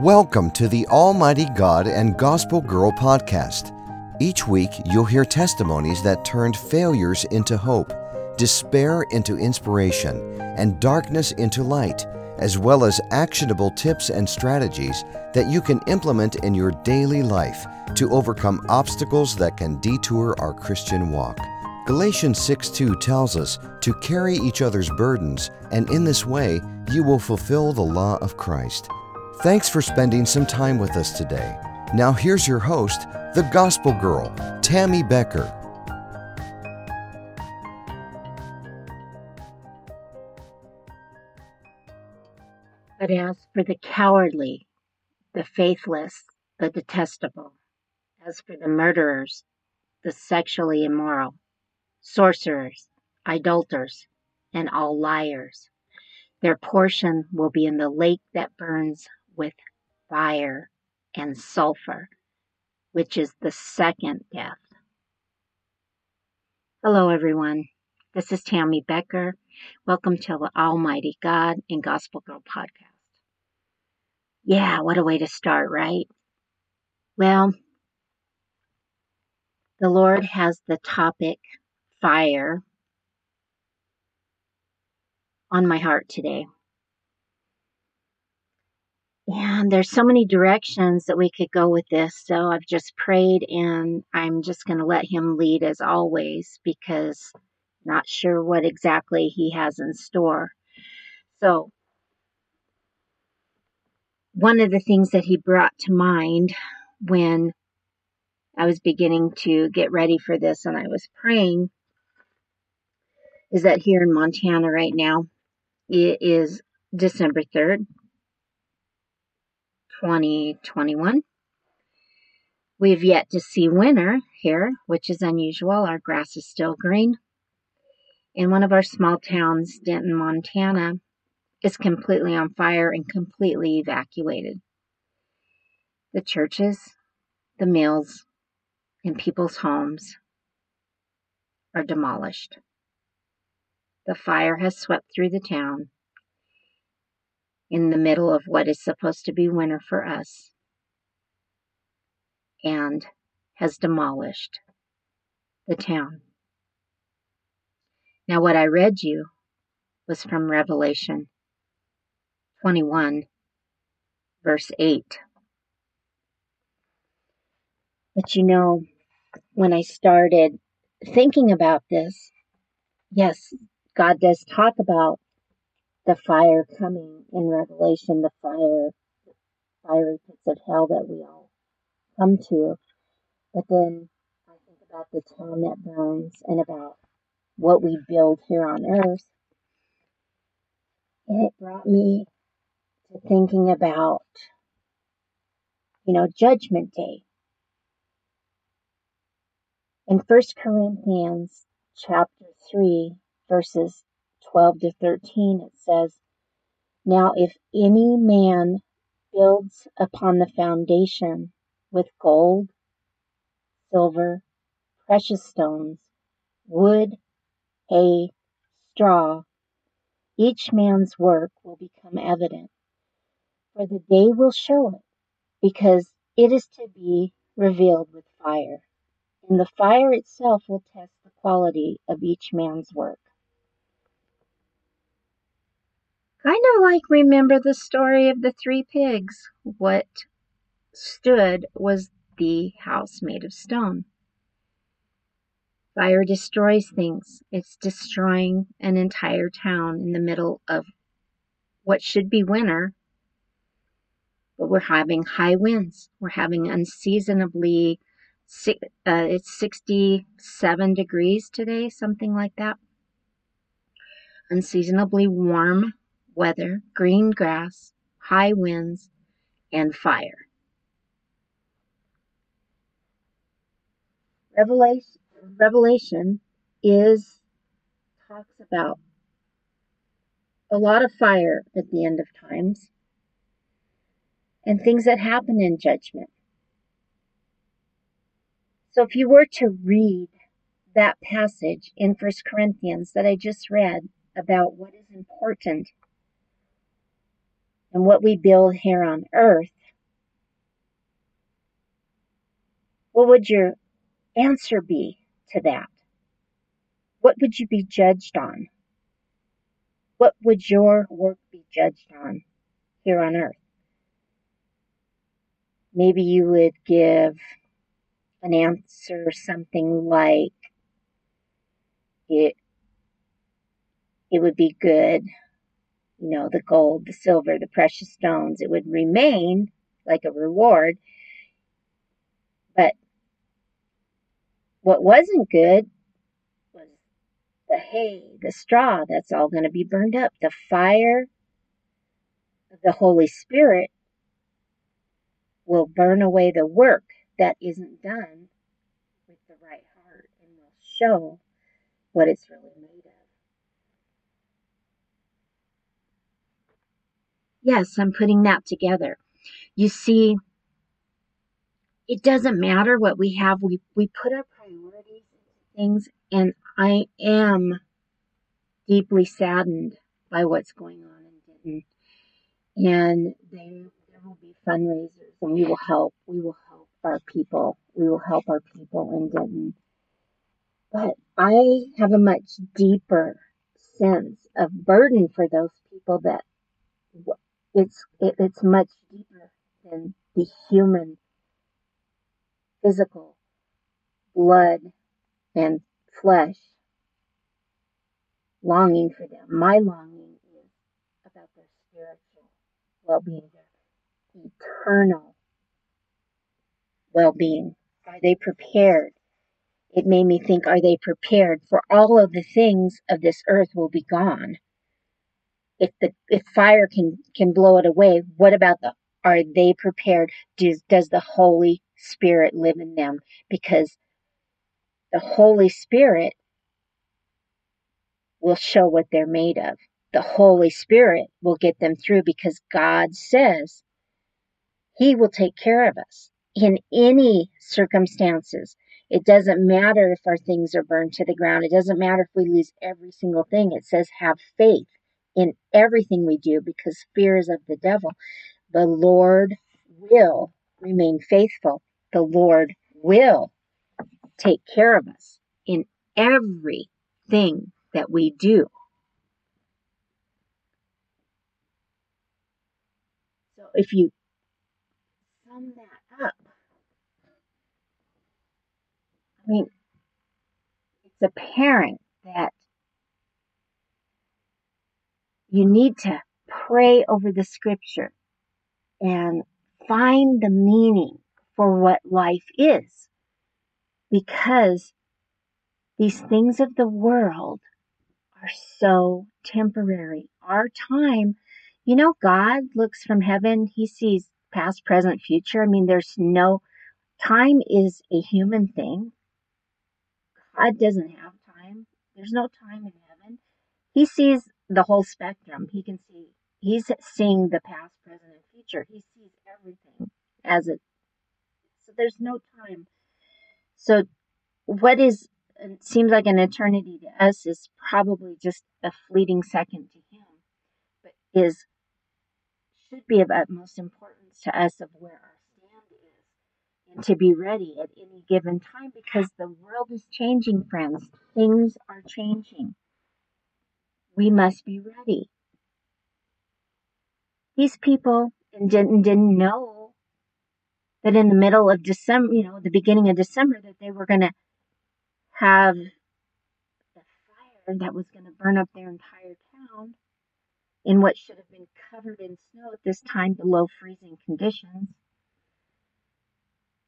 Welcome to the Almighty God and Gospel Girl podcast. Each week, you'll hear testimonies that turned failures into hope, despair into inspiration, and darkness into light, as well as actionable tips and strategies that you can implement in your daily life to overcome obstacles that can detour our Christian walk. Galatians 6 2 tells us to carry each other's burdens, and in this way, you will fulfill the law of Christ. Thanks for spending some time with us today. Now, here's your host, the Gospel Girl, Tammy Becker. But as for the cowardly, the faithless, the detestable, as for the murderers, the sexually immoral, sorcerers, idolaters, and all liars, their portion will be in the lake that burns with fire and sulfur, which is the second death. Hello, everyone. This is Tammy Becker. Welcome to the Almighty God and Gospel Girl podcast. Yeah, what a way to start, right? Well, the Lord has the topic fire on my heart today. And there's so many directions that we could go with this. So I've just prayed and I'm just going to let him lead as always because not sure what exactly he has in store. So one of the things that he brought to mind when I was beginning to get ready for this and I was praying is that here in Montana right now, it is December 3rd, 2021. We've yet to see winter here, which is unusual. Our grass is still green. In one of our small towns, Denton, Montana, is completely on fire and completely evacuated. The churches, the mills, and people's homes are demolished. The fire has swept through the town in the middle of what is supposed to be winter for us and has demolished the town. Now, what I read you was from Revelation 21, verse 8. But you know, when I started thinking about this, yes, God does talk about the fire coming in Revelation, the fire, fiery pits of hell that we all come to. But then I think about the town that burns and about what we build here on earth. And it brought me to thinking about, you know, Judgment Day. In 1 Corinthians chapter 3, verses 12 to 13, it says, Now if any man builds upon the foundation with gold, silver, precious stones, wood, hay, straw, each man's work will become evident, for the day will show it, because it is to be revealed with fire, and the fire itself will test the quality of each man's work. Kind of like remember the story of the three pigs. What stood was the house made of stone. Fire destroys things. It's destroying an entire town in the middle of what should be winter, but we're having high winds. We're having unseasonably, uh, it's 67 degrees today, something like that. Unseasonably warm weather, green grass, high winds, and fire. Revelation, Revelation is talks about a lot of fire at the end of times and things that happen in judgment. So if you were to read that passage in First Corinthians that I just read about what is important and what we build here on earth, what would your answer be to that? What would you be judged on? What would your work be judged on here on earth? Maybe you would give an answer something like, it, it would be good you know the gold the silver the precious stones it would remain like a reward. But what wasn't good was the hay the straw that's all going to be burned up the fire of the holy spirit will burn away the work that isn't done with the right heart and will show what it's really made of. Yes, I'm putting that together. You see, it doesn't matter what we have, we, we put our priorities into things, and I am deeply saddened by what's going on in Denton. And there, there will be fundraisers, and we will help. We will help our people. We will help our people in Denton. But I have a much deeper sense of burden for those people that it's it, it's much deeper than the human physical blood and flesh longing for them. My longing is about their spiritual well-being, their eternal well-being. Are they prepared? It made me think, are they prepared for all of the things of this earth will be gone? If the if fire can can blow it away, what about the are they prepared? Does does the Holy Spirit live in them? Because the Holy Spirit will show what they're made of. The Holy Spirit will get them through because God says He will take care of us in any circumstances. It doesn't matter if our things are burned to the ground. It doesn't matter if we lose every single thing. It says have faith in everything we do because fear is of the devil. The Lord will remain faithful. The Lord will take care of us in everything that we do. So if you sum that up, I mean, it's apparent that you need to pray over the scripture and find the meaning for what life is. Because these things of the world are so temporary. Our time, you know, God looks from heaven, He sees past, present, future. I mean, there's no time is a human thing. God doesn't have time. There's no time in heaven. He sees the whole spectrum. He can see, he's seeing the past, present, and future. He sees everything as it, so there's no time. So, what is, seems like an eternity to us is probably just a fleeting second to him, but is, should be of utmost importance to us of where our stand is and to be ready at any given time because the world is changing, friends. Things are changing we must be ready. These people didn't, didn't know that in the middle of December, you know, the beginning of December, that they were going to have the fire that was going to burn up their entire town in what should have been covered in snow at this time below freezing conditions.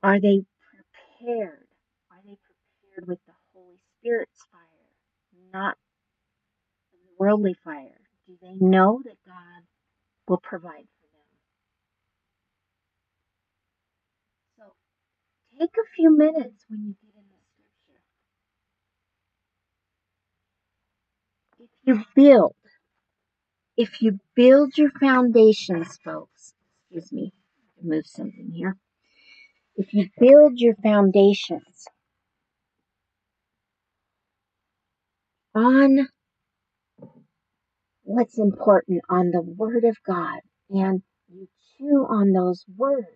Are they prepared? Are they prepared with the Holy Spirit's fire, not worldly fire? Do they know that God will provide for them? So take a few minutes when you get in the scripture. If you build, if you build your foundations, folks, excuse me, move something here. If you build your foundations on what's important on the Word of God and you chew on those words,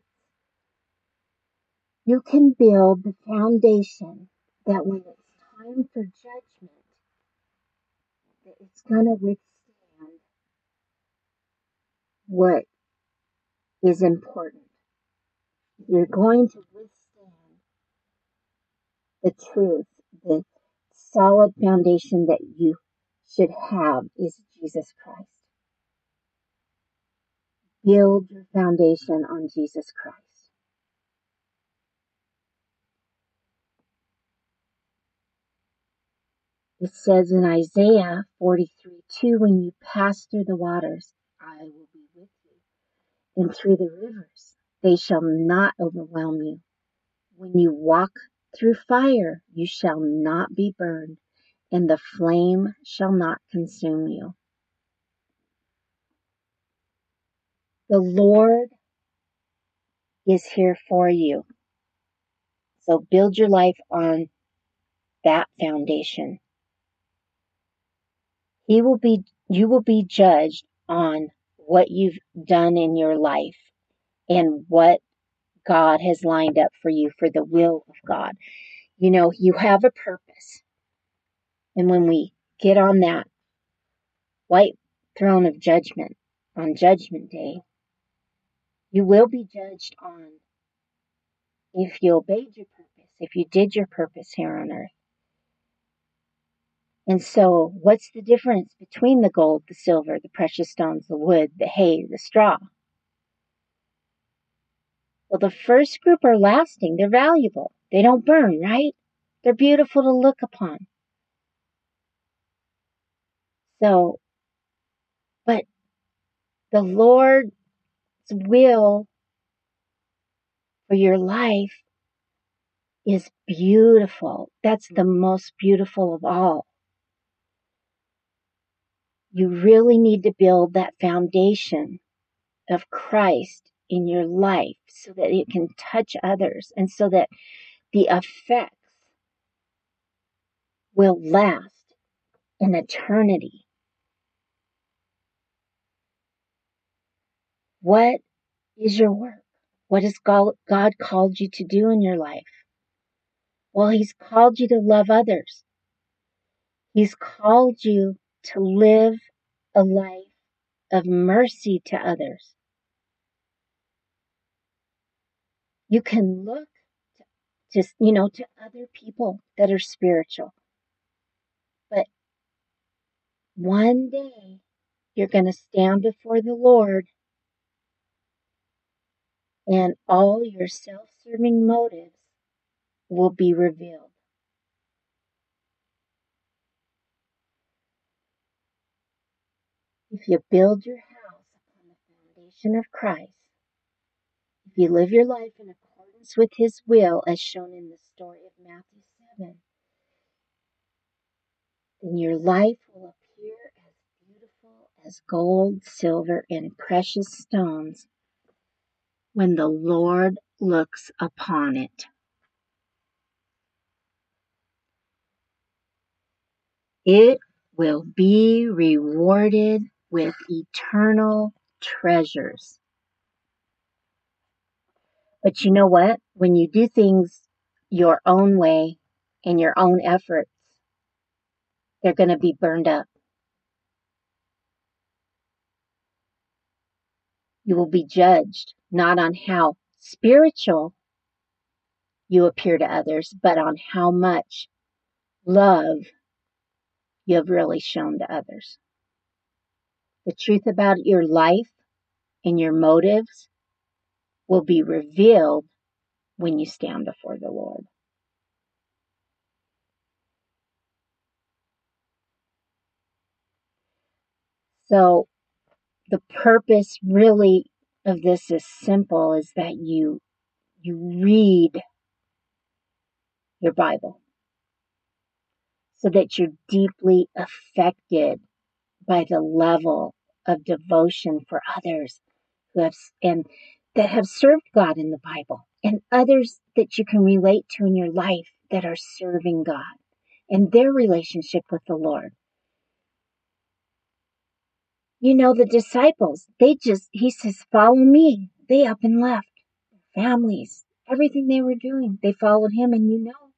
you can build the foundation that when it's time for judgment, that it's going to withstand what is important. You're going to withstand the truth, the solid foundation that you should have is Jesus Christ. Build your foundation on Jesus Christ. It says in Isaiah 43 2, when you pass through the waters, I will be with you. And through the rivers, they shall not overwhelm you. When you walk through fire, you shall not be burned, and the flame shall not consume you. The Lord is here for you. So build your life on that foundation. He will be you will be judged on what you've done in your life and what God has lined up for you for the will of God. You know, you have a purpose. And when we get on that white throne of judgment on Judgment Day, you will be judged on if you obeyed your purpose, if you did your purpose here on earth. And so, what's the difference between the gold, the silver, the precious stones, the wood, the hay, the straw? Well, the first group are lasting, they're valuable, they don't burn, right? They're beautiful to look upon. So, but the Lord's will for your life is beautiful. That's the mm-hmm. most beautiful of all. You really need to build that foundation of Christ in your life so that it can touch others and so that the effects will last an eternity. What is your work? What has God called you to do in your life? Well, He's called you to love others. He's called you to live a life of mercy to others. You can look to, you know, to other people that are spiritual. But one day you're going to stand before the Lord and all your self serving motives will be revealed. If you build your house upon the foundation of Christ, if you live your life in accordance with His will, as shown in the story of Matthew 7, then your life will appear as beautiful as gold, silver, and precious stones when the Lord looks upon it. It will be rewarded with eternal treasures. But you know what? When you do things your own way in your own efforts, they're going to be burned up. You will be judged not on how spiritual you appear to others, but on how much love you have really shown to others. The truth about your life and your motives will be revealed when you stand before the Lord. So, the purpose really of this is simple is that you you read your Bible so that you're deeply affected by the level of devotion for others who have and that have served God in the Bible and others that you can relate to in your life that are serving God and their relationship with the Lord. You know, the disciples, they just, he says, follow me. They up and left families, everything they were doing. They followed him, and you know.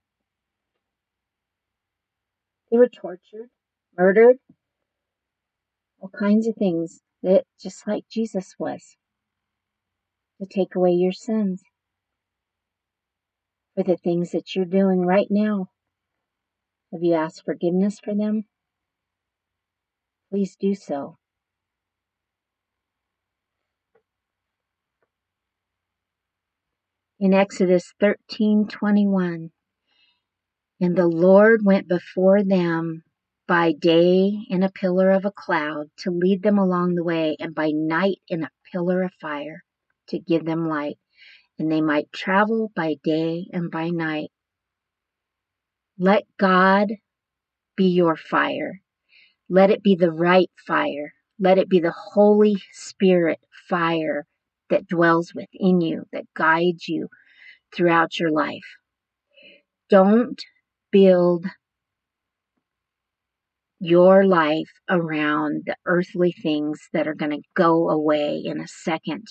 They were tortured, murdered, all kinds of things that just like Jesus was to take away your sins for the things that you're doing right now. Have you asked forgiveness for them? Please do so. In Exodus 13:21, and the Lord went before them by day in a pillar of a cloud to lead them along the way, and by night in a pillar of fire to give them light, and they might travel by day and by night. Let God be your fire. Let it be the right fire. Let it be the Holy Spirit fire that dwells within you, that guides you throughout your life. Don't build your life around the earthly things that are going to go away in a second.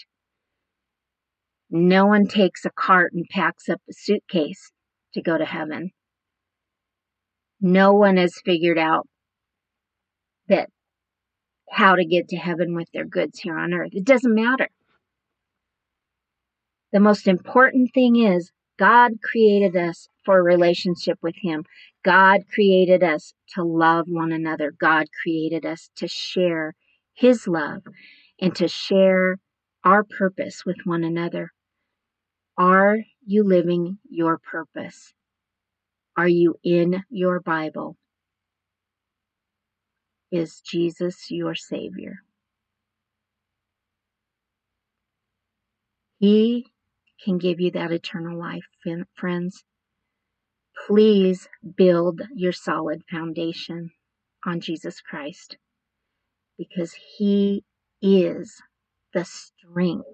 No one takes a cart and packs up a suitcase to go to heaven. No one has figured out that how to get to heaven with their goods here on earth. It doesn't matter. The most important thing is God created us for a relationship with Him. God created us to love one another. God created us to share His love and to share our purpose with one another. Are you living your purpose? Are you in your Bible? Is Jesus your Savior? He can give you that eternal life, friends. Please build your solid foundation on Jesus Christ because He is the strength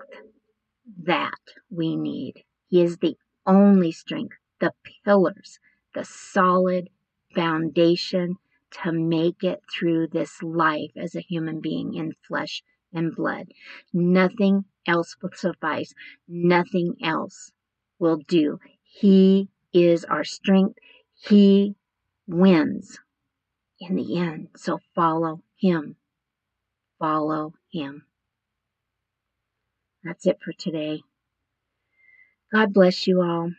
that we need. He is the only strength, the pillars, the solid foundation to make it through this life as a human being in flesh and blood. Nothing else will suffice. Nothing else will do. He is our strength. He wins in the end. So follow him. Follow him. That's it for today. God bless you all.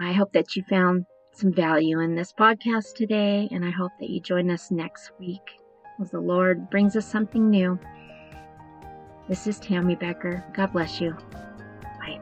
I hope that you found some value in this podcast today, and I hope that you join us next week as the Lord brings us something new. This is Tammy Becker. God bless you. Bye.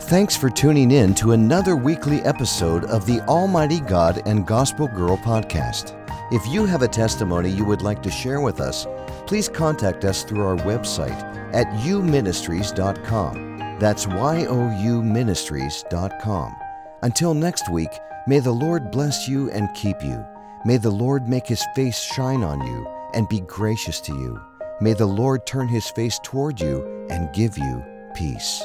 Thanks for tuning in to another weekly episode of the Almighty God and Gospel Girl podcast. If you have a testimony you would like to share with us, please contact us through our website at youministries.com. That's Y-O-U-ministries.com. Until next week, may the Lord bless you and keep you. May the Lord make his face shine on you and be gracious to you. May the Lord turn his face toward you and give you peace.